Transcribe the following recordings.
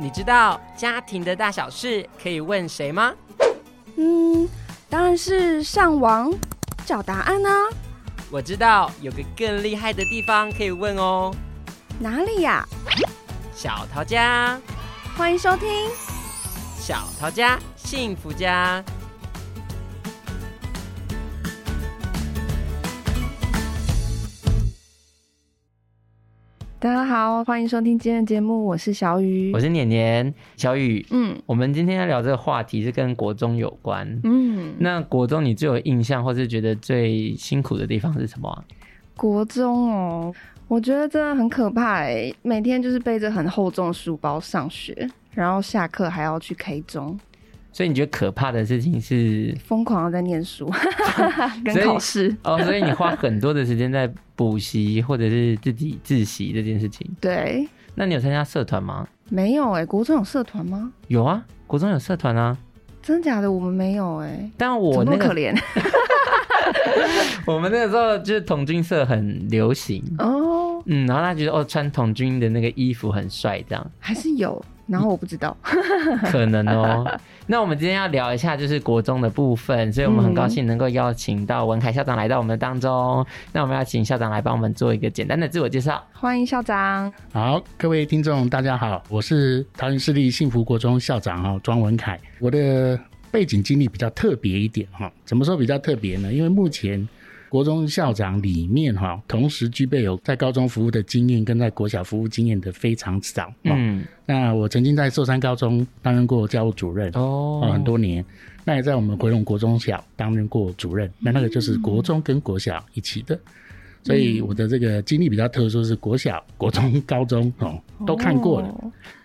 你知道家庭的大小事可以问谁吗？嗯，当然是上网找答案啊。我知道有个更厉害的地方可以问哦。哪里呀？小桃家，欢迎收听小桃家幸福家。大家好，欢迎收听今天的节目，我是小雨，我是年年。小雨，嗯，我们今天要聊这个话题是跟国中有关，嗯，那国中你最有印象或是觉得最辛苦的地方是什么啊？国中哦，我觉得真的很可怕哎，每天就是背着很厚重的书包上学，然后下课还要去 K 中。所以你觉得可怕的事情是疯狂的在念书 跟考试哦，所以你花很多的时间在补习或者是自己自习这件事情。对，那你有参加社团吗？没有哎、欸，国中有社团吗？有啊，国中有社团啊。真的假的？我们没有哎、欸。但我那个可怜。我们那个时候就是童军社很流行哦，嗯，然后他觉得哦，穿童军的那个衣服很帅，这样还是有。然后我不知道，可能哦。那我们今天要聊一下就是国中的部分，所以我们很高兴能够邀请到文凯校长来到我们的当中。那我们要请校长来帮我们做一个简单的自我介绍。欢迎校长。好，各位听众大家好，我是桃园市立幸福国中校长哈庄文凯。我的背景经历比较特别一点哈，怎么说比较特别呢？因为目前。国中校长里面哈，同时具备有在高中服务的经验跟在国小服务经验的非常少。嗯，那我曾经在寿山高中担任过教务主任哦，很多年。那也在我们回龙国中小担任过主任。那那个就是国中跟国小一起的，所以我的这个经历比较特殊，是国小、国中、高中哦都看过了。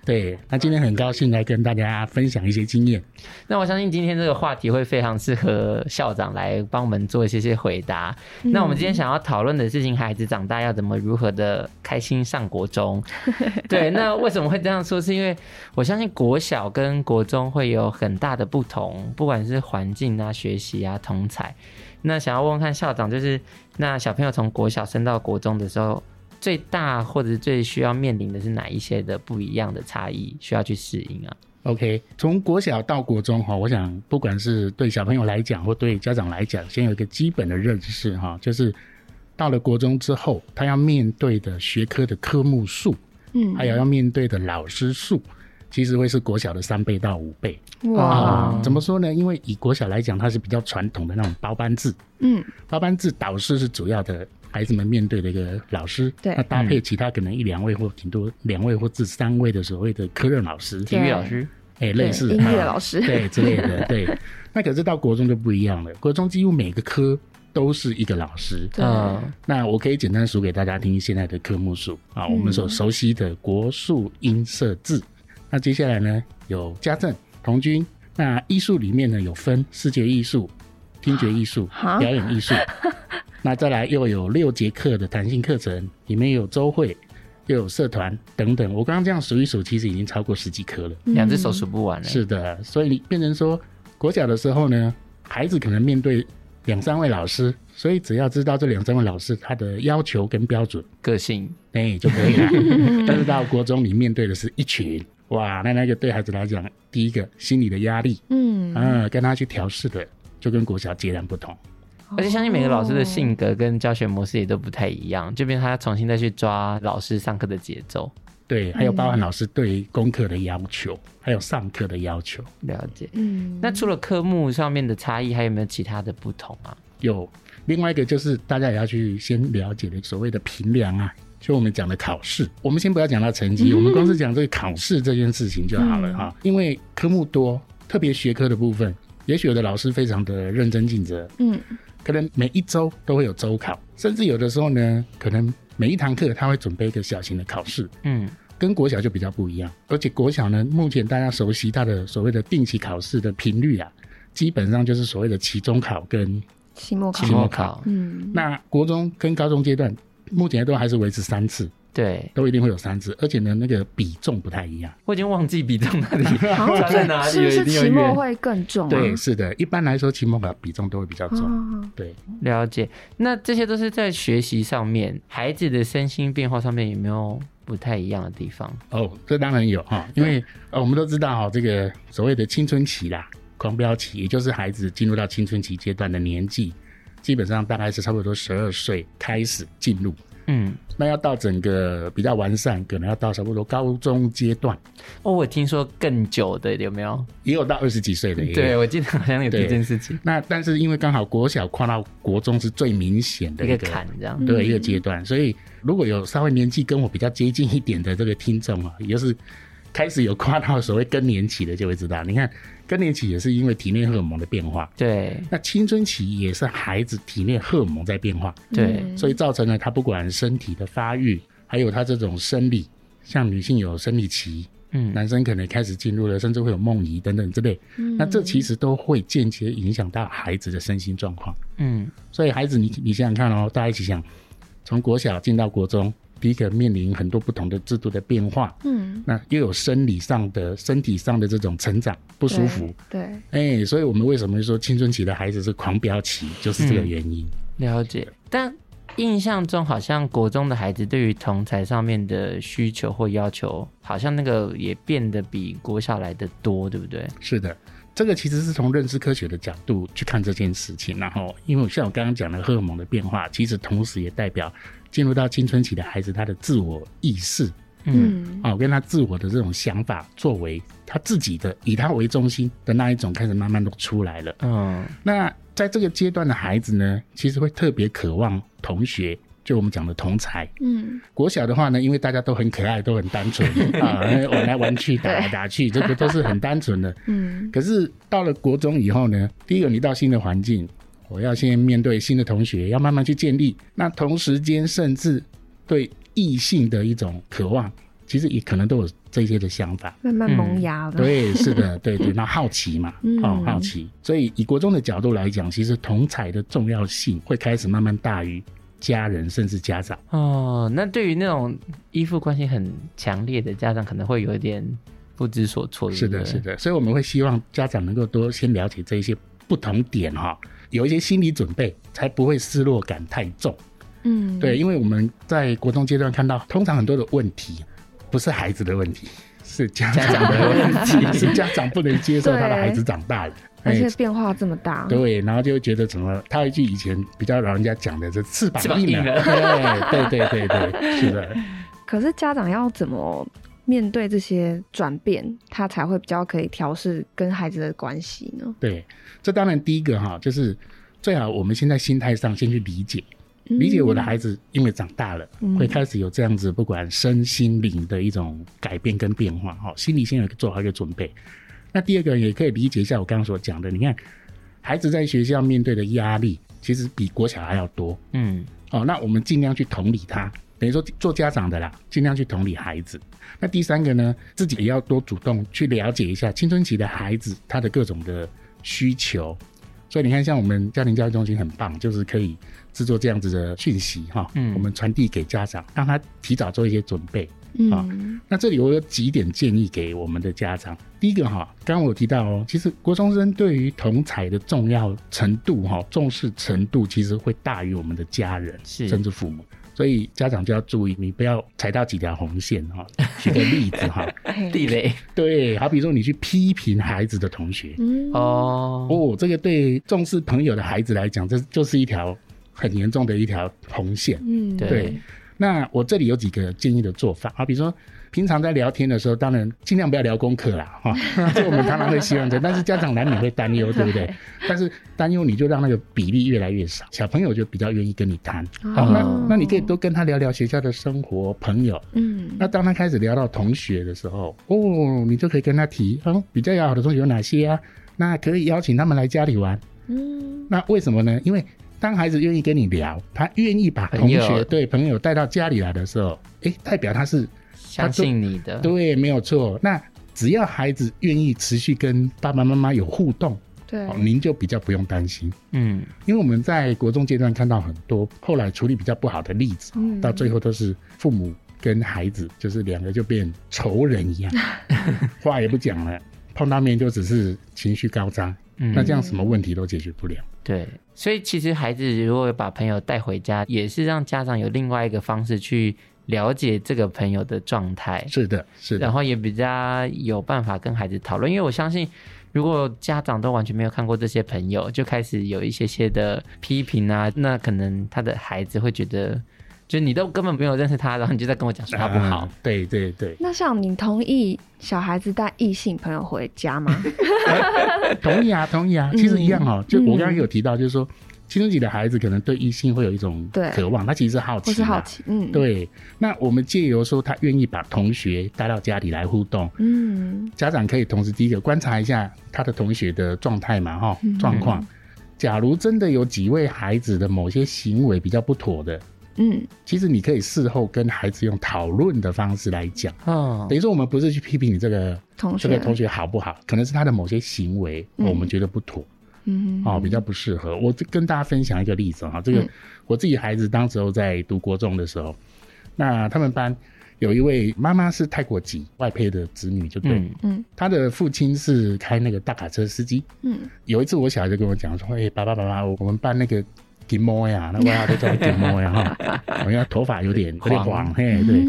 对，那今天很高兴来跟大家分享一些经验。那我相信今天这个话题会非常适合校长来帮我们做一些些回答。嗯、那我们今天想要讨论的事情，孩子长大要怎么如何的开心上国中？对，那为什么会这样说？是因为我相信国小跟国中会有很大的不同，不管是环境啊、学习啊、同侪。那想要问问看校长，就是那小朋友从国小升到国中的时候。最大或者最需要面临的是哪一些的不一样的差异需要去适应啊？OK，从国小到国中哈，我想不管是对小朋友来讲或对家长来讲，先有一个基本的认识哈，就是到了国中之后，他要面对的学科的科目数，嗯，还有要面对的老师数，其实会是国小的三倍到五倍。哇、嗯，怎么说呢？因为以国小来讲，它是比较传统的那种包班制，嗯，包班制导师是主要的。孩子们面对的一个老师，对，那搭配其他可能一两位或挺多两位或至三位的所谓的科任老师、体育老师，哎、欸，类似音乐老师，对之类的，对。那可是到国中就不一样了，国中几乎每个科都是一个老师。嗯，那我可以简单数给大家听现在的科目数啊，我们所熟悉的国术音色字。那接下来呢，有家政、童军。那艺术里面呢，有分视觉艺术、听觉艺术、表演艺术。那再来又有六节课的弹性课程，里面有周会，又有社团等等。我刚刚这样数一数，其实已经超过十几科了，两只手数不完了。是的，所以你变成说国小的时候呢，孩子可能面对两三位老师，所以只要知道这两三位老师他的要求跟标准、个性，哎、欸、就可以了。但是到国中你面对的是一群，哇，那那个对孩子来讲，第一个心理的压力，嗯啊，跟他去调试的，就跟国小截然不同。而且相信每个老师的性格跟教学模式也都不太一样，这边他重新再去抓老师上课的节奏。对，还有包含老师对功课的要求，嗯、还有上课的要求。了解。嗯。那除了科目上面的差异，还有没有其他的不同啊？有，另外一个就是大家也要去先了解的所谓的评量啊，就我们讲的考试。我们先不要讲到成绩，嗯、我们光是讲这个考试这件事情就好了哈、嗯。因为科目多，特别学科的部分，也许有的老师非常的认真尽责。嗯。可能每一周都会有周考，甚至有的时候呢，可能每一堂课他会准备一个小型的考试。嗯，跟国小就比较不一样。而且国小呢，目前大家熟悉它的所谓的定期考试的频率啊，基本上就是所谓的期中考跟期末考。期末考。嗯，那国中跟高中阶段目前都还是维持三次。对，都一定会有三次，而且呢，那个比重不太一样。我已经忘记比重哪里，差在哪里了？是不是期末会更重啊？对，是的，一般来说期末考比重都会比较重。哦、对，了解。那这些都是在学习上面，孩子的身心变化上面有没有不太一样的地方？哦，这当然有哈，因为呃，我们都知道哈，这个所谓的青春期啦，狂飙期，也就是孩子进入到青春期阶段的年纪，基本上大概是差不多十二岁开始进入。嗯，那要到整个比较完善，可能要到差不多高中阶段。哦，我听说更久的有没有？也有到二十几岁的。对，我记得好像有这件事情。那但是因为刚好国小跨到国中是最明显的一个，坎，这样对一个阶段，所以如果有稍微年纪跟我比较接近一点的这个听众啊，也就是开始有跨到所谓更年期的，就会知道，你看。更年期也是因为体内荷尔蒙的变化，对。那青春期也是孩子体内荷尔蒙在变化，对。所以造成了他不管身体的发育，还有他这种生理，像女性有生理期，嗯，男生可能开始进入了，甚至会有梦遗等等之类，嗯。那这其实都会间接影响到孩子的身心状况，嗯。所以孩子你，你你想想看哦，大家一起想，从国小进到国中。第一个面临很多不同的制度的变化，嗯，那又有生理上的、身体上的这种成长不舒服，对，哎、欸，所以我们为什么说青春期的孩子是狂飙期，就是这个原因。嗯、了解，但印象中好像国中的孩子对于同才上面的需求或要求，好像那个也变得比国小来的多，对不对？是的，这个其实是从认知科学的角度去看这件事情，然后因为像我刚刚讲的荷尔蒙的变化，其实同时也代表。进入到青春期的孩子，他的自我意识，嗯，啊，跟他自我的这种想法、作为，他自己的以他为中心的那一种，开始慢慢都出来了。嗯，那在这个阶段的孩子呢，其实会特别渴望同学，就我们讲的同才。嗯，国小的话呢，因为大家都很可爱，都很单纯啊，玩来玩去，打来打去，这个都是很单纯的。嗯，可是到了国中以后呢，第一个你到新的环境。我要先面对新的同学，要慢慢去建立。那同时间，甚至对异性的一种渴望，其实也可能都有这些的想法，慢慢萌芽了。嗯、对，是的，对 对。那好奇嘛，哦，好奇。所以以国中的角度来讲，其实同才的重要性会开始慢慢大于家人，甚至家长。哦，那对于那种依附关系很强烈的家长，可能会有一点不知所措。是的，是的。所以我们会希望家长能够多先了解这一些不同点哈。有一些心理准备，才不会失落感太重。嗯，对，因为我们在国中阶段看到，通常很多的问题不是孩子的问题，是家长的问题，是家长不能接受他的孩子长大了，而且变化这么大。对，然后就会觉得怎么，他一句以前比较老人家讲的，这翅膀硬了。对对对对对，是的。可是家长要怎么面对这些转变，他才会比较可以调试跟孩子的关系呢？对。这当然，第一个哈，就是最好我们现在心态上先去理解，理解我的孩子，因为长大了，会开始有这样子，不管身心灵的一种改变跟变化哈，心里先有做好一个准备。那第二个也可以理解一下我刚刚所讲的，你看，孩子在学校面对的压力，其实比国小还要多，嗯，哦，那我们尽量去同理他，等于说做家长的啦，尽量去同理孩子。那第三个呢，自己也要多主动去了解一下青春期的孩子他的各种的。需求，所以你看，像我们家庭教育中心很棒，就是可以制作这样子的讯息哈，嗯，我们传递给家长，让他提早做一些准备，啊、嗯，那这里我有几点建议给我们的家长。第一个哈，刚刚我提到哦，其实国中生对于同才的重要程度哈，重视程度其实会大于我们的家人，甚至父母。所以家长就要注意，你不要踩到几条红线哈。举个例子哈，地雷。对，好比说你去批评孩子的同学，嗯、哦哦，这个对重视朋友的孩子来讲，这就是一条很严重的一条红线。嗯，对。对那我这里有几个建议的做法，啊比如说。平常在聊天的时候，当然尽量不要聊功课啦，哈，这我们常常会希望这，但是家长难免会担忧，对不对？但是担忧你就让那个比例越来越少，小朋友就比较愿意跟你谈，哦，那那你可以多跟他聊聊学校的生活、朋友，嗯，那当他开始聊到同学的时候，哦，你就可以跟他提，嗯，比较要好的同学有哪些啊？那可以邀请他们来家里玩，嗯，那为什么呢？因为当孩子愿意跟你聊，他愿意把同学对朋友带到家里来的时候，哎，代表他是。相信你的，对，没有错。那只要孩子愿意持续跟爸爸妈妈有互动，对，您就比较不用担心。嗯，因为我们在国中阶段看到很多后来处理比较不好的例子，嗯，到最后都是父母跟孩子就是两个就变仇人一样，话也不讲了，碰到面就只是情绪高涨，嗯，那这样什么问题都解决不了。对，所以其实孩子如果把朋友带回家，也是让家长有另外一个方式去了解这个朋友的状态。是的，是的。然后也比较有办法跟孩子讨论，因为我相信，如果家长都完全没有看过这些朋友，就开始有一些些的批评啊，那可能他的孩子会觉得。就你都根本没有认识他，然后你就在跟我讲说他不好。啊、对对对。那像你同意小孩子带异性朋友回家吗？同意啊，同意啊。其实一样哦。嗯、就我刚刚有提到，就是说青春期的孩子可能对异性会有一种渴望，他其实是好奇。是好奇。嗯。对。那我们借由说他愿意把同学带到家里来互动，嗯，家长可以同时第一个观察一下他的同学的状态嘛，哈，状况。假如真的有几位孩子的某些行为比较不妥的。嗯，其实你可以事后跟孩子用讨论的方式来讲，哦，等于说我们不是去批评你这个同学，这个同学好不好，可能是他的某些行为，我们觉得不妥，嗯，哦，比较不适合。我就跟大家分享一个例子哈，这个我自己孩子当时候在读国中的时候，那他们班有一位妈妈是泰国籍外配的子女，就对，嗯，他的父亲是开那个大卡车司机，嗯，有一次我小孩就跟我讲说，哎，爸爸爸爸，我们班那个。金毛呀，那外号都叫金毛呀哈，我因为头发有点有点黄，嘿，对，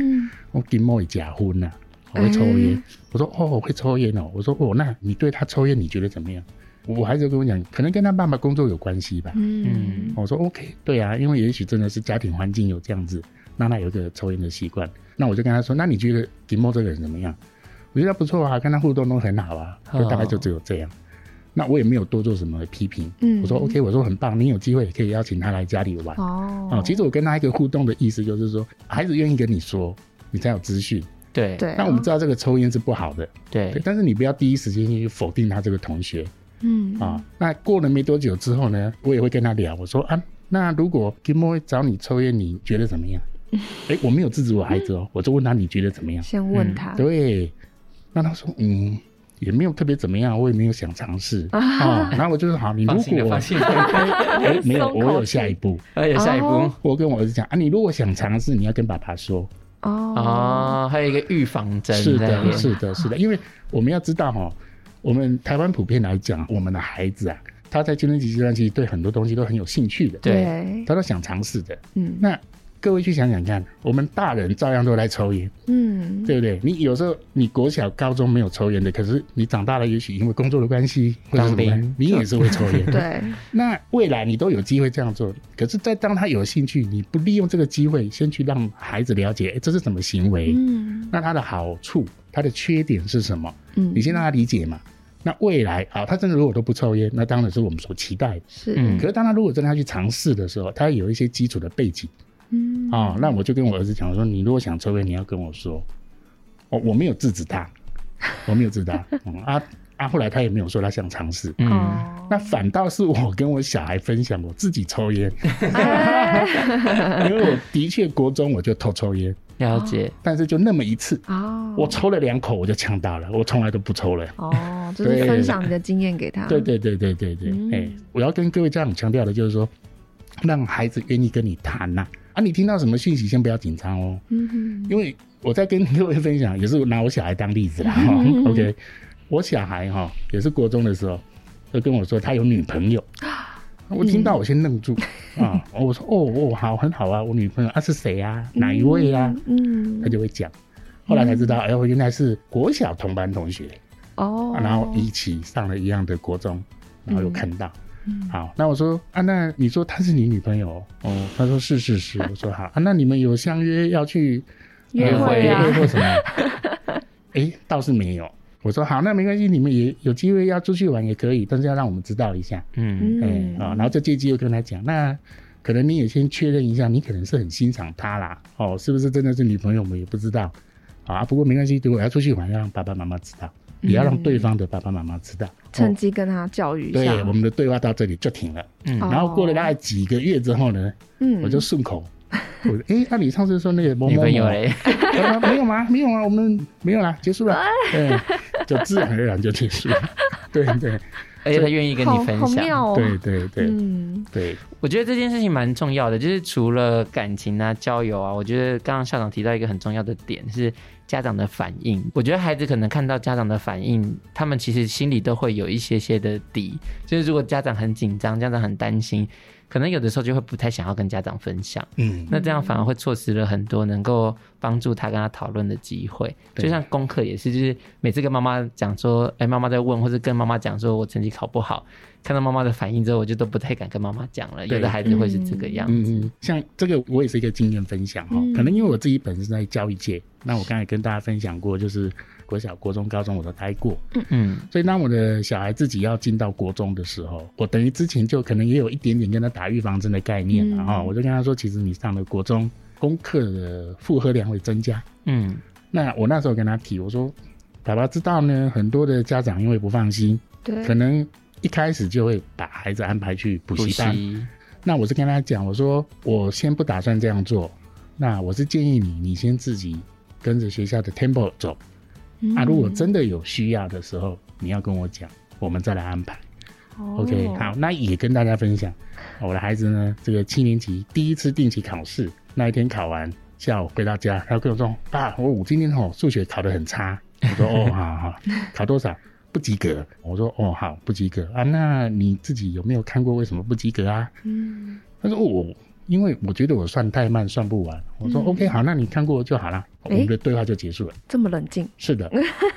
我金毛也假婚呐，我会抽烟，我说哦，我会抽烟哦，我说哦，那你对他抽烟你觉得怎么样？我孩子跟我讲，可能跟他爸爸工作有关系吧，嗯，我说 OK，对啊，因为也许真的是家庭环境有这样子，让他有一个抽烟的习惯，那我就跟他说，那你觉得金毛这个人怎么样？我觉得不错啊，跟他互动都很好啊，就大概就只有这样。那我也没有多做什么批评，嗯，我说 OK，我说很棒，你有机会也可以邀请他来家里玩哦。哦，其实我跟他一个互动的意思就是说，孩子愿意跟你说，你才有资讯。对对。那我们知道这个抽烟是不好的，对，对。但是你不要第一时间去否定他这个同学，嗯啊、哦。那过了没多久之后呢，我也会跟他聊，我说啊，那如果 Kimo 找你抽烟，你觉得怎么样？哎、欸，我没有制止我孩子哦，我就问他你觉得怎么样？先问他。嗯、对。那他说嗯。也没有特别怎么样，我也没有想尝试啊。然后我就说好，你如果哎没有，我有下一步，还有下一步。我跟我儿子讲啊，你如果想尝试，你要跟爸爸说哦。哦，还有一个预防针。是的，是的，是的，因为我们要知道哈，我们台湾普遍来讲，我们的孩子啊，他在青春期阶段其实对很多东西都很有兴趣的，对，他都想尝试的。嗯，那。各位去想想看，我们大人照样都来抽烟，嗯，对不对？你有时候你国小、高中没有抽烟的，可是你长大了，也许因为工作的关系或者什么，兵你也是会抽烟。对，那未来你都有机会这样做。可是，在当他有兴趣，你不利用这个机会，先去让孩子了解，哎，这是什么行为？嗯，那他的好处、他的缺点是什么？嗯，你先让他理解嘛。那未来啊，他真的如果都不抽烟，那当然是我们所期待的。是，嗯。可是当他如果真的要去尝试的时候，他有一些基础的背景。嗯，哦，那我就跟我儿子讲，我说你如果想抽烟，你要跟我说，哦，我没有制止他，我没有制止他，嗯、啊啊，后来他也没有说他想尝试，嗯，那反倒是我跟我小孩分享我自己抽烟，因为我的确国中我就偷抽烟，了解，但是就那么一次，哦，我抽了两口我就呛到了，我从来都不抽了，哦，就是分享你的经验给他，对对对对对对，哎、嗯，我要跟各位家长强调的就是说，让孩子愿意跟你谈呐、啊。啊，你听到什么讯息，先不要紧张哦。嗯哼，因为我在跟各位分享，也是拿我小孩当例子啦。哈、嗯、哼，OK，我小孩哈也是国中的时候，就跟我说他有女朋友。我听到我先愣住、嗯、啊，我说哦哦，好，很好啊，我女朋友啊是谁啊？哪一位啊？嗯，他就会讲。后来才知道，哎，我原来是国小同班同学哦、啊，然后一起上了一样的国中，然后又看到。好，那我说啊，那你说她是你女朋友哦？他说是是是。我说好啊，那你们有相约要去约会啊？约会或什么？哎、欸，倒是没有。我说好，那没关系，你们也有机会要出去玩也可以，但是要让我们知道一下。嗯嗯。啊、欸，然后就借机又跟他讲，那可能你也先确认一下，你可能是很欣赏他啦。哦，是不是真的是女朋友？我们也不知道。啊，不过没关系，如果要出去玩，要让爸爸妈妈知道。也要让对方的爸爸妈妈知道，趁机跟他教育一下。对，我们的对话到这里就停了。嗯，然后过了大概几个月之后呢，嗯，我就顺口，我说：“ 哎，那你上次说那个某某某，没有吗？没有啊，我们没有啦，结束了。对，就自然而然就结束了。对对，而且他愿意跟你分享。对对对，嗯，对。我觉得这件事情蛮重要的，就是除了感情啊、交友啊，我觉得刚刚校长提到一个很重要的点是家长的反应。我觉得孩子可能看到家长的反应，他们其实心里都会有一些些的底。就是如果家长很紧张，家长很担心。可能有的时候就会不太想要跟家长分享，嗯，那这样反而会错失了很多能够帮助他跟他讨论的机会。就像功课也是，就是每次跟妈妈讲说，哎，妈妈在问，或者跟妈妈讲说我成绩考不好，看到妈妈的反应之后，我就都不太敢跟妈妈讲了。有的孩子会是这个样子。嗯嗯，像这个我也是一个经验分享哈，可能因为我自己本身在教育界，那我刚才跟大家分享过，就是。国小、国中、高中我都待过，嗯嗯，所以当我的小孩自己要进到国中的时候，我等于之前就可能也有一点点跟他打预防针的概念了哈。嗯、我就跟他说，其实你上了国中，功课的负荷量会增加，嗯。那我那时候跟他提，我说，爸爸知道呢，很多的家长因为不放心，对，可能一开始就会把孩子安排去补习班。习那我是跟他讲，我说我先不打算这样做，那我是建议你，你先自己跟着学校的 tempo 走。啊，如果真的有需要的时候，你要跟我讲，我们再来安排。Oh. OK，好，那也跟大家分享，我的孩子呢，这个七年级第一次定期考试那一天考完，下午回到家，他跟我说：“爸，我我今天吼数学考得很差。”我说：“ 哦，好好，考多少？不及格。”我说：“哦，好，不及格啊。那你自己有没有看过为什么不及格啊？”嗯，他说：“哦。”因为我觉得我算太慢，算不完。我说 OK，好，那你看过就好了，我们的对话就结束了。这么冷静？是的。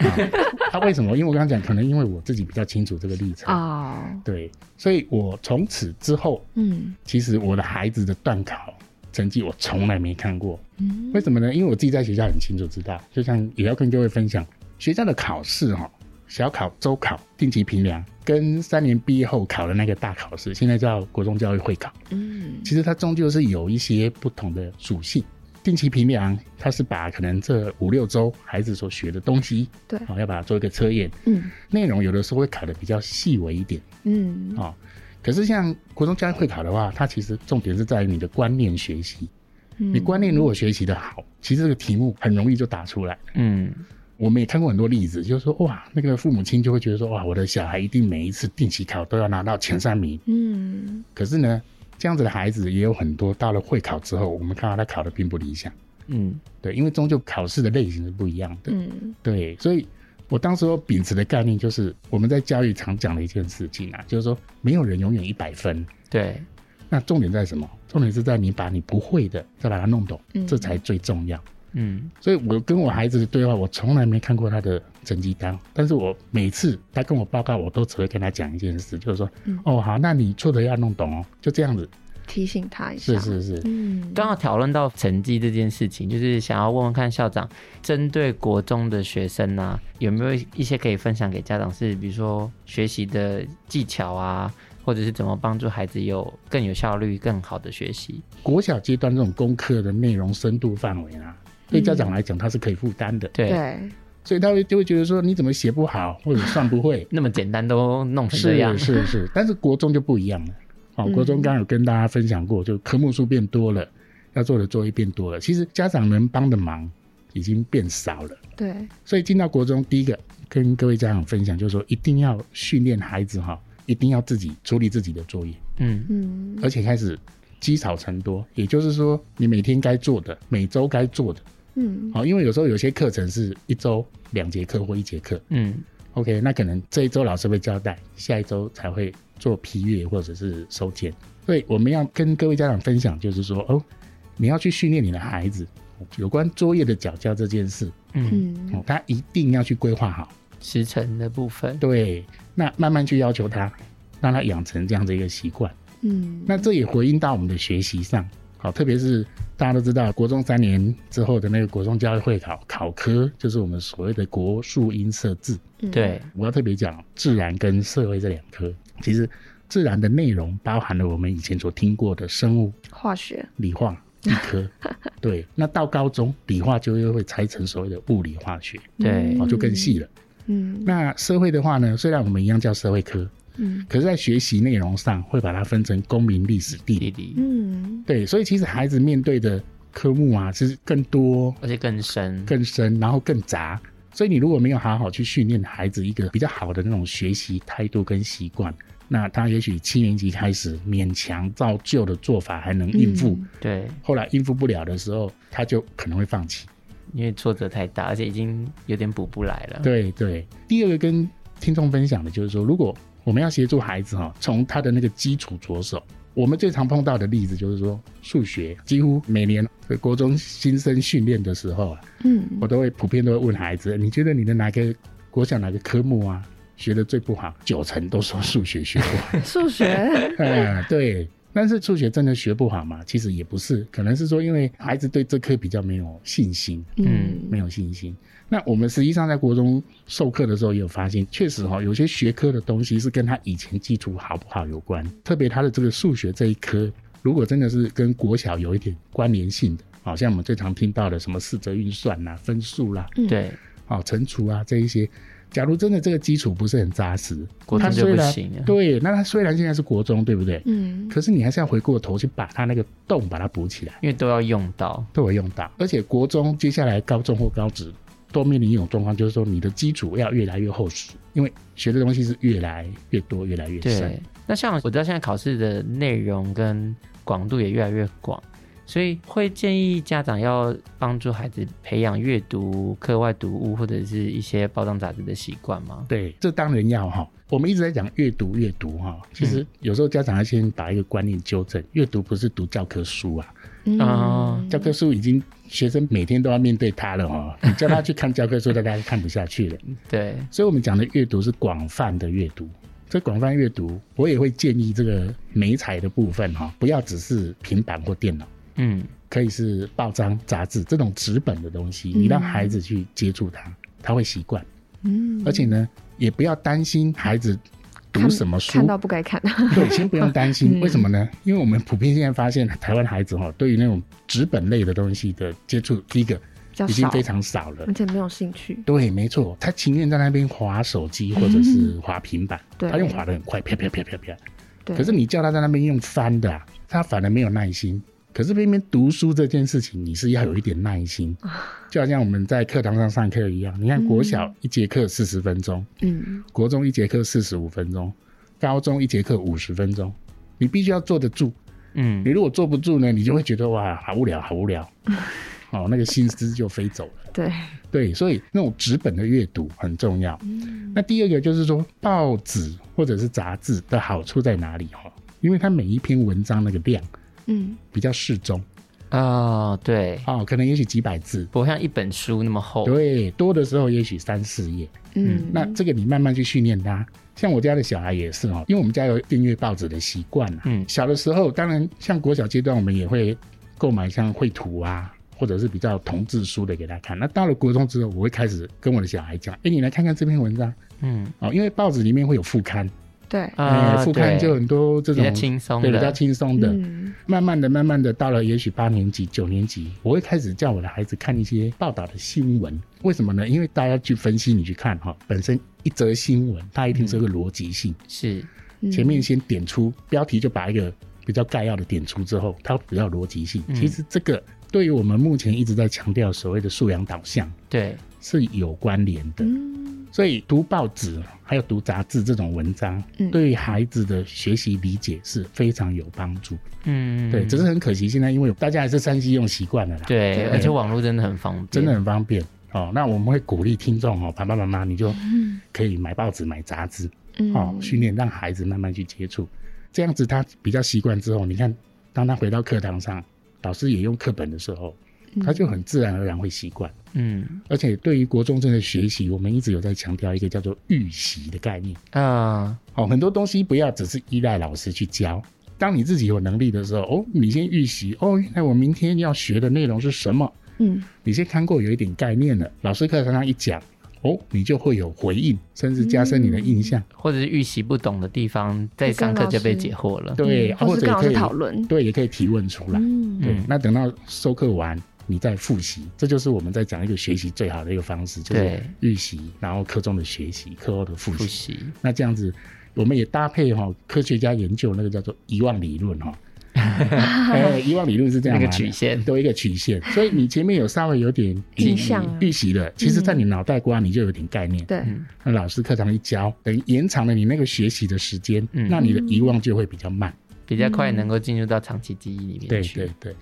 他为什么？因为我刚刚讲，可能因为我自己比较清楚这个历程啊。对，所以我从此之后，嗯，其实我的孩子的段考成绩我从来没看过。嗯，为什么呢？因为我自己在学校很清楚知道，就像也要跟各位分享学校的考试哈。小考、周考、定期评量，跟三年毕业后考的那个大考试，现在叫国中教育会考。嗯，其实它终究是有一些不同的属性。定期评量，它是把可能这五六周孩子所学的东西，对，好，要把它做一个测验。嗯，内容有的时候会考的比较细微一点。嗯，啊，可是像国中教育会考的话，它其实重点是在于你的观念学习。嗯，你观念如果学习的好，其实这个题目很容易就答出来。嗯。我们也看过很多例子，就是说，哇，那个父母亲就会觉得说，哇，我的小孩一定每一次定期考都要拿到前三名。嗯。可是呢，这样子的孩子也有很多，到了会考之后，我们看到他考得并不理想。嗯。对，因为终究考试的类型是不一样的。嗯。对，所以我当时候秉持的概念就是，我们在教育常讲的一件事情啊，就是说，没有人永远一百分。对。那重点在什么？重点是在你把你不会的再把它弄懂，嗯、这才最重要。嗯，所以我跟我孩子的对话，我从来没看过他的成绩单，但是我每次他跟我报告，我都只会跟他讲一件事，就是说，嗯、哦，好，那你错的要弄懂哦，就这样子提醒他一下。是是是，嗯，刚好讨论到成绩这件事情，就是想要问问看校长，针对国中的学生呢、啊，有没有一些可以分享给家长，是比如说学习的技巧啊，或者是怎么帮助孩子有更有效率、更好的学习？国小阶段这种功课的内容深度范围啊。对家长来讲，他是可以负担的。对，所以他会就会觉得说，你怎么写不好，或者算不会，那么简单都弄成这样。是是是，但是国中就不一样了。好，国中刚刚有跟大家分享过，就科目数变多了，要做的作业变多了。其实家长能帮的忙已经变少了。对，所以进到国中，第一个跟各位家长分享，就是说一定要训练孩子哈，一定要自己处理自己的作业。嗯嗯，而且开始积少成多，也就是说，你每天该做的，每周该做的。嗯，好，因为有时候有些课程是一周两节课或一节课，嗯，OK，那可能这一周老师会交代，下一周才会做批阅或者是收件，所以我们要跟各位家长分享，就是说，哦，你要去训练你的孩子有关作业的缴交这件事，嗯，哦，他一定要去规划好。时程的部分，对，那慢慢去要求他，让他养成这样的一个习惯，嗯，那这也回应到我们的学习上。好，特别是大家都知道，国中三年之后的那个国中教育会考考科，就是我们所谓的国术英社自。对，我要特别讲自然跟社会这两科。其实自然的内容包含了我们以前所听过的生物、化学、理化、理科。对，那到高中理化就又会拆成所谓的物理化学。对，哦，就更细了。嗯，那社会的话呢，虽然我们一样叫社会科。嗯，可是，在学习内容上会把它分成公民、历史、地理。嗯，对，所以其实孩子面对的科目啊，是更多，而且更深、更深，然后更杂。所以你如果没有好好去训练孩子一个比较好的那种学习态度跟习惯，那他也许七年级开始勉强照旧的做法还能应付，嗯、对，后来应付不了的时候，他就可能会放弃，因为挫折太大，而且已经有点补不来了。对对，第二个跟听众分享的就是说，如果我们要协助孩子哈，从他的那个基础着手。我们最常碰到的例子就是说，数学几乎每年在国中新生训练的时候啊，嗯，我都会普遍都会问孩子，你觉得你的哪个国小哪个科目啊学的最不好？九成都说数学学不好。数学？嗯，对。但是数学真的学不好吗？其实也不是，可能是说因为孩子对这科比较没有信心，嗯，没有信心。那我们实际上在国中授课的时候也有发现，确实哈，有些学科的东西是跟他以前基础好不好有关。特别他的这个数学这一科，如果真的是跟国小有一点关联性的，好像我们最常听到的什么四则运算啦、分数啦，对，好乘除啊这一些，假如真的这个基础不是很扎实，国中就不行了。对，那他虽然现在是国中，对不对？嗯。可是你还是要回过头去把他那个洞把它补起来，因为都要用到，都会用到。而且国中接下来高中或高职。多面临一种状况，就是说你的基础要越来越厚实，因为学的东西是越来越多、越来越深。那像我知道现在考试的内容跟广度也越来越广，所以会建议家长要帮助孩子培养阅读、课外读物或者是一些报章杂志的习惯吗？对，这当然要哈。我们一直在讲阅读，阅读哈，其实有时候家长要先把一个观念纠正，阅读不是读教科书啊。啊、嗯，教科书已经学生每天都要面对它了哦。你叫他去看教科书，他大家看不下去了。对，所以我们讲的阅读是广泛的阅读。这广泛阅读，我也会建议这个媒材的部分哈，不要只是平板或电脑，嗯，可以是报章、杂志这种纸本的东西，你让孩子去接触它，他会习惯。嗯，而且呢，也不要担心孩子。读什么书看，到不该看的？对，先不用担心。为什么呢？因为我们普遍现在发现，台湾孩子哈，对于那种纸本类的东西的接触，第一个已经非常少了，而且没有兴趣。对，没错，他情愿在那边滑手机或者是滑平板，嗯、他用滑的很快，啪啪啪啪啪。对。可是你叫他在那边用翻的，他反而没有耐心。可是偏偏读书这件事情，你是要有一点耐心，就好像我们在课堂上上课一样。你看国小一节课四十分钟，嗯，国中一节课四十五分钟，高中一节课五十分钟，你必须要坐得住，嗯，你如果坐不住呢，你就会觉得哇，好无聊，好无聊，哦，那个心思就飞走了。对对，所以那种纸本的阅读很重要。那第二个就是说，报纸或者是杂志的好处在哪里？哈，因为它每一篇文章那个量。嗯，比较适中啊、哦，对，哦，可能也许几百字，不像一本书那么厚。对，多的时候也许三四页。嗯，那这个你慢慢去训练它。像我家的小孩也是哦，因为我们家有订阅报纸的习惯。嗯，小的时候，当然像国小阶段，我们也会购买像绘图啊，或者是比较同志书的给他看。那到了国中之后，我会开始跟我的小孩讲：“哎，你来看看这篇文章。”嗯，哦，因为报纸里面会有副刊。对，呃，副刊就很多这种比较轻松的，对，比较轻松的。嗯、慢慢的、慢慢的，到了也许八年级、九年级，我会开始叫我的孩子看一些报道的新闻。为什么呢？因为大家去分析，你去看哈，本身一则新闻，它一定是有个逻辑性。嗯、是，前面先点出标题，就把一个比较概要的点出之后，它比较逻辑性。嗯、其实这个对于我们目前一直在强调所谓的素养导向，对，是有关联的。嗯所以读报纸还有读杂志这种文章，嗯、对孩子的学习理解是非常有帮助。嗯，对，只是很可惜，现在因为大家还是三 C 用习惯了啦。对，对而且网络真的很方便，真的很方便哦。那我们会鼓励听众哦，爸爸妈妈你就可以买报纸、买杂志，哦，训练让孩子慢慢去接触，这样子他比较习惯之后，你看，当他回到课堂上，老师也用课本的时候。他就很自然而然会习惯，嗯，而且对于国中生的学习，我们一直有在强调一个叫做预习的概念啊。哦，很多东西不要只是依赖老师去教，当你自己有能力的时候，哦，你先预习，哦，原来我明天要学的内容是什么？嗯，你先看过有一点概念了，老师课堂上一讲，哦，你就会有回应，甚至加深你的印象，或者是预习不懂的地方，在上课就被解惑了，对，或者可以讨论，对，也可以提问出来，嗯，对，那等到授课完。你在复习，这就是我们在讲一个学习最好的一个方式，就是预习，然后课中的学习，课后的复习。复习。那这样子，我们也搭配哈科学家研究那个叫做遗忘理论哈，哎，遗忘理论是这样的，那个曲线都一个曲线，所以你前面有稍微有点 印象预习了，其实在你脑袋瓜你就有点概念。对，那老师课堂一教，等于延长了你那个学习的时间，嗯那你的遗忘就会比较慢，比较快能够进入到长期记忆里面去。对对对。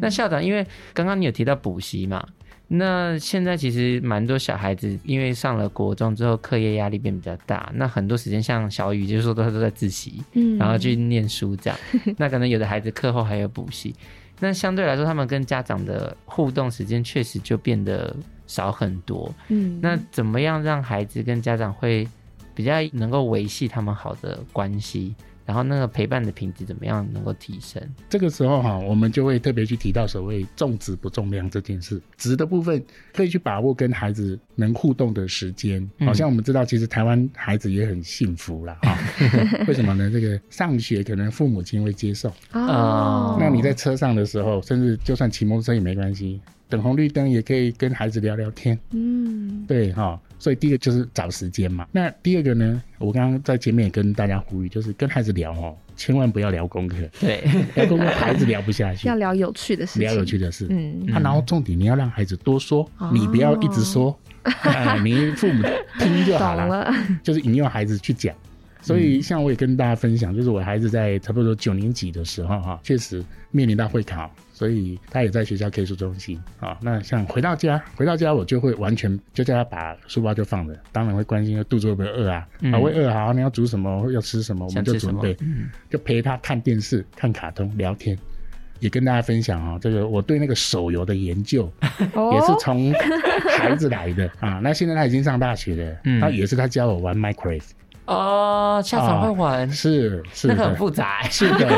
那校长，因为刚刚你有提到补习嘛，那现在其实蛮多小孩子因为上了国中之后，课业压力变比较大，那很多时间像小雨就是说都都在自习，嗯，然后去念书这样，那可能有的孩子课后还有补习，那相对来说他们跟家长的互动时间确实就变得少很多，嗯，那怎么样让孩子跟家长会比较能够维系他们好的关系？然后那个陪伴的品质怎么样能够提升？这个时候哈，我们就会特别去提到所谓重质不重量这件事。质的部分可以去把握跟孩子能互动的时间。好像我们知道，其实台湾孩子也很幸福啦。哈。为什么呢？这个上学可能父母亲会接送哦。那你在车上的时候，甚至就算骑摩托车也没关系，等红绿灯也可以跟孩子聊聊天。嗯，对哈。所以第一个就是找时间嘛。那第二个呢？我刚刚在前面也跟大家呼吁，就是跟孩子聊哦，千万不要聊功课。对，聊功课孩子聊不下去。要聊有趣的事情。聊有趣的事。嗯。啊，然后重点你要让孩子多说，哦、你不要一直说，啊、你父母听就好了。了就是引诱孩子去讲。所以，像我也跟大家分享，就是我孩子在差不多九年级的时候，哈，确实面临到会考，所以他也在学校 K 书中心啊。那像回到家，回到家我就会完全就叫他把书包就放着，当然会关心肚子会不会饿啊，啊会饿啊，你要煮什么，要吃什么，我们就准备，就陪他看电视、看卡通、聊天，也跟大家分享啊，这个我对那个手游的研究 也是从孩子来的啊。那现在他已经上大学了，他也是他教我玩 Minecraft。哦，下场会玩，哦、是是那个很复杂，是的。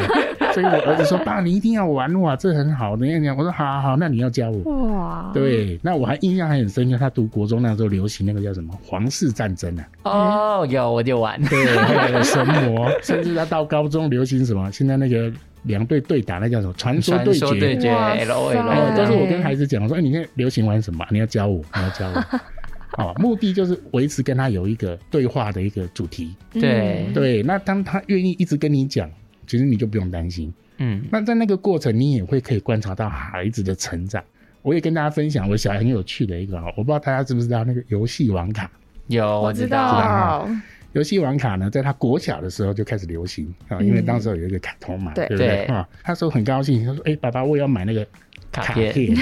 所以我儿子说：“爸，你一定要玩哇，这很好的。”我说：“好好好，那你要教我。”哇，对，那我还印象还很深刻，他读国中那时候流行那个叫什么皇室战争啊？哦，有我就玩。对，神魔，甚至他到高中流行什么？现在那个两队对打，那叫什么？传说对决，对决，L O L。都是我跟孩子讲，我说：“哎，你现在流行玩什么？你要教我，你要教我。” 哦，目的就是维持跟他有一个对话的一个主题。对对，那当他愿意一直跟你讲，其实你就不用担心。嗯，那在那个过程，你也会可以观察到孩子的成长。我也跟大家分享我小孩很有趣的一个，我不知道大家知不知道那个游戏王卡？有，我知道。游戏王卡呢，在他国小的时候就开始流行啊，因为当时有一个卡通嘛，对不对？啊，他说很高兴，他说：“哎，爸爸，我也要买那个卡片。”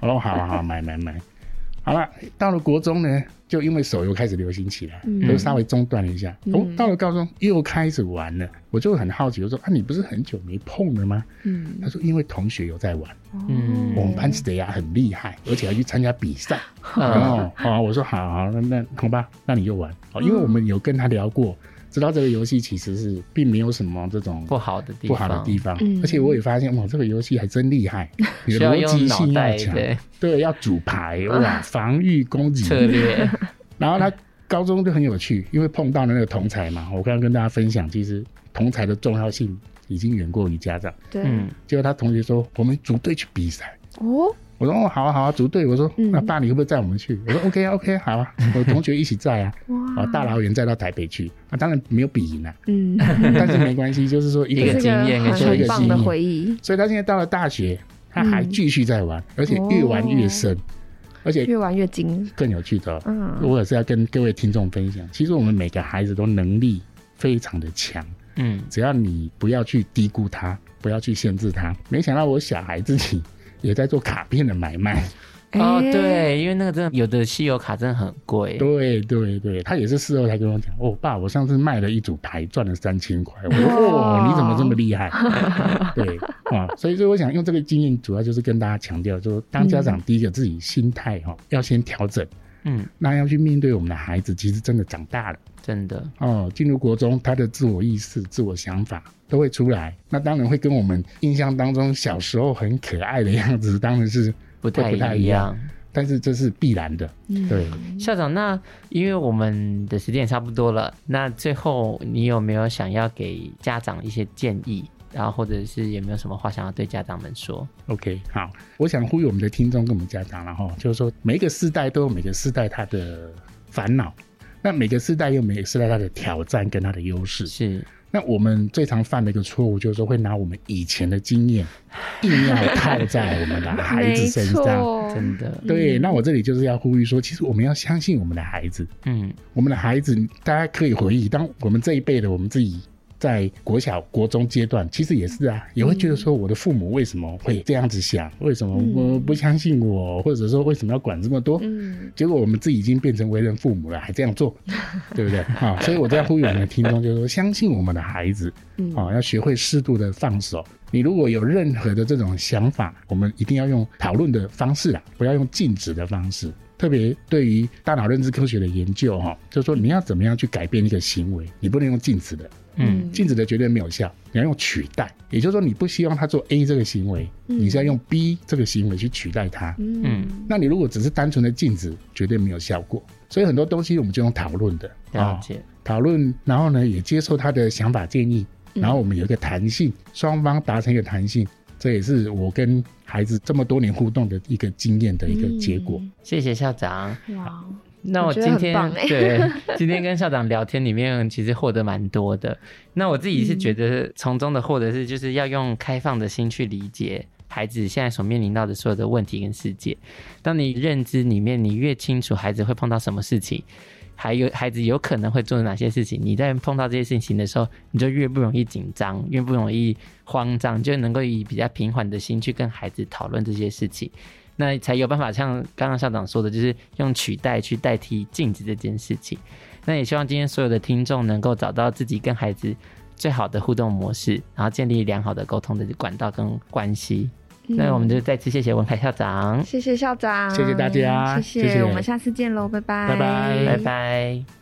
我说：“好好，买买买。”好了，到了国中呢，就因为手游开始流行起来，嗯、都稍微中断了一下。嗯、哦，到了高中又开始玩了，我就很好奇，我说啊，你不是很久没碰了吗？嗯，他说因为同学有在玩，嗯，我们班级的呀很厉害，而且还去参加比赛。嗯、哦，好，我说好好，那那好吧，那你就玩。哦，因为我们有跟他聊过。知道这个游戏其实是并没有什么这种不好的地方，不好的地方，而且我也发现哇，这个游戏还真厉害，你的逻辑性要强，对，要组牌 哇，防御攻击。策略。然后他高中就很有趣，因为碰到了那个同才嘛，我刚刚跟大家分享，其实同才的重要性已经远过于家长。对，结果他同学说，我们组队去比赛。哦。我说哦，好啊好啊，组队。我说那爸，你会不会载我们去？我说 OK 啊 OK 好啊，我同学一起载啊。哇！大老远载到台北去啊，当然没有比赢啊。嗯，但是没关系，就是说一个经验，跟一个棒的回忆。所以他现在到了大学，他还继续在玩，而且越玩越深，而且越玩越精。更有趣的，嗯，我也是要跟各位听众分享。其实我们每个孩子都能力非常的强，嗯，只要你不要去低估他，不要去限制他。没想到我小孩自己。也在做卡片的买卖哦，对，因为那个真的有的稀有卡真的很贵。对对对，他也是事后才跟我讲，哦，爸，我上次卖了一组牌，赚了三千块。我说，哦，你怎么这么厉害？对啊，所以说我想用这个经验，主要就是跟大家强调，就是当家长第一个自己心态哈，要先调整。嗯，那要去面对我们的孩子，其实真的长大了，真的哦，进入国中，他的自我意识、自我想法都会出来。那当然会跟我们印象当中小时候很可爱的样子，当然是不太不太一样。但是这是必然的。对，校长，那因为我们的时间也差不多了，那最后你有没有想要给家长一些建议？然后，或者是有没有什么话想要对家长们说？OK，好，我想呼吁我们的听众跟我们家长，然后就是说，每一个世代都有每个世代他的烦恼，那每个世代有每个世代他的挑战跟他的优势。是，那我们最常犯的一个错误，就是说会拿我们以前的经验，硬要套在我们的 孩子身上。真的。对，那我这里就是要呼吁说，其实我们要相信我们的孩子。嗯，我们的孩子，大家可以回忆，当我们这一辈的我们自己。在国小、国中阶段，其实也是啊，也会觉得说，我的父母为什么会这样子想？为什么我不相信我？或者说，为什么要管这么多？嗯，结果我们自己已经变成为人父母了，还这样做，对不对？啊，所以我在呼吁我们的听众，就是说，相信我们的孩子，啊，要学会适度的放手。你如果有任何的这种想法，我们一定要用讨论的方式啊，不要用禁止的方式。特别对于大脑认知科学的研究，哈，就是说你要怎么样去改变一个行为，你不能用禁止的。嗯，禁止的绝对没有效，你要用取代，也就是说你不希望他做 A 这个行为，嗯、你是要用 B 这个行为去取代他。嗯，那你如果只是单纯的禁止，绝对没有效果。所以很多东西我们就用讨论的，了解讨论，然后呢也接受他的想法建议，然后我们有一个弹性，双方达成一个弹性，这也是我跟孩子这么多年互动的一个经验的一个结果。谢谢校长。哇。那我今天我对今天跟校长聊天里面，其实获得蛮多的。那我自己是觉得从中的获得是，就是要用开放的心去理解孩子现在所面临到的所有的问题跟世界。当你认知里面，你越清楚孩子会碰到什么事情，还有孩子有可能会做哪些事情，你在碰到这些事情的时候，你就越不容易紧张，越不容易慌张，就能够以比较平缓的心去跟孩子讨论这些事情。那才有办法像刚刚校长说的，就是用取代去代替禁止这件事情。那也希望今天所有的听众能够找到自己跟孩子最好的互动模式，然后建立良好的沟通的管道跟关系。嗯、那我们就再次谢谢文凯校长，谢谢校长，谢谢大家，谢谢，谢谢我们下次见喽，拜拜，拜拜，拜拜。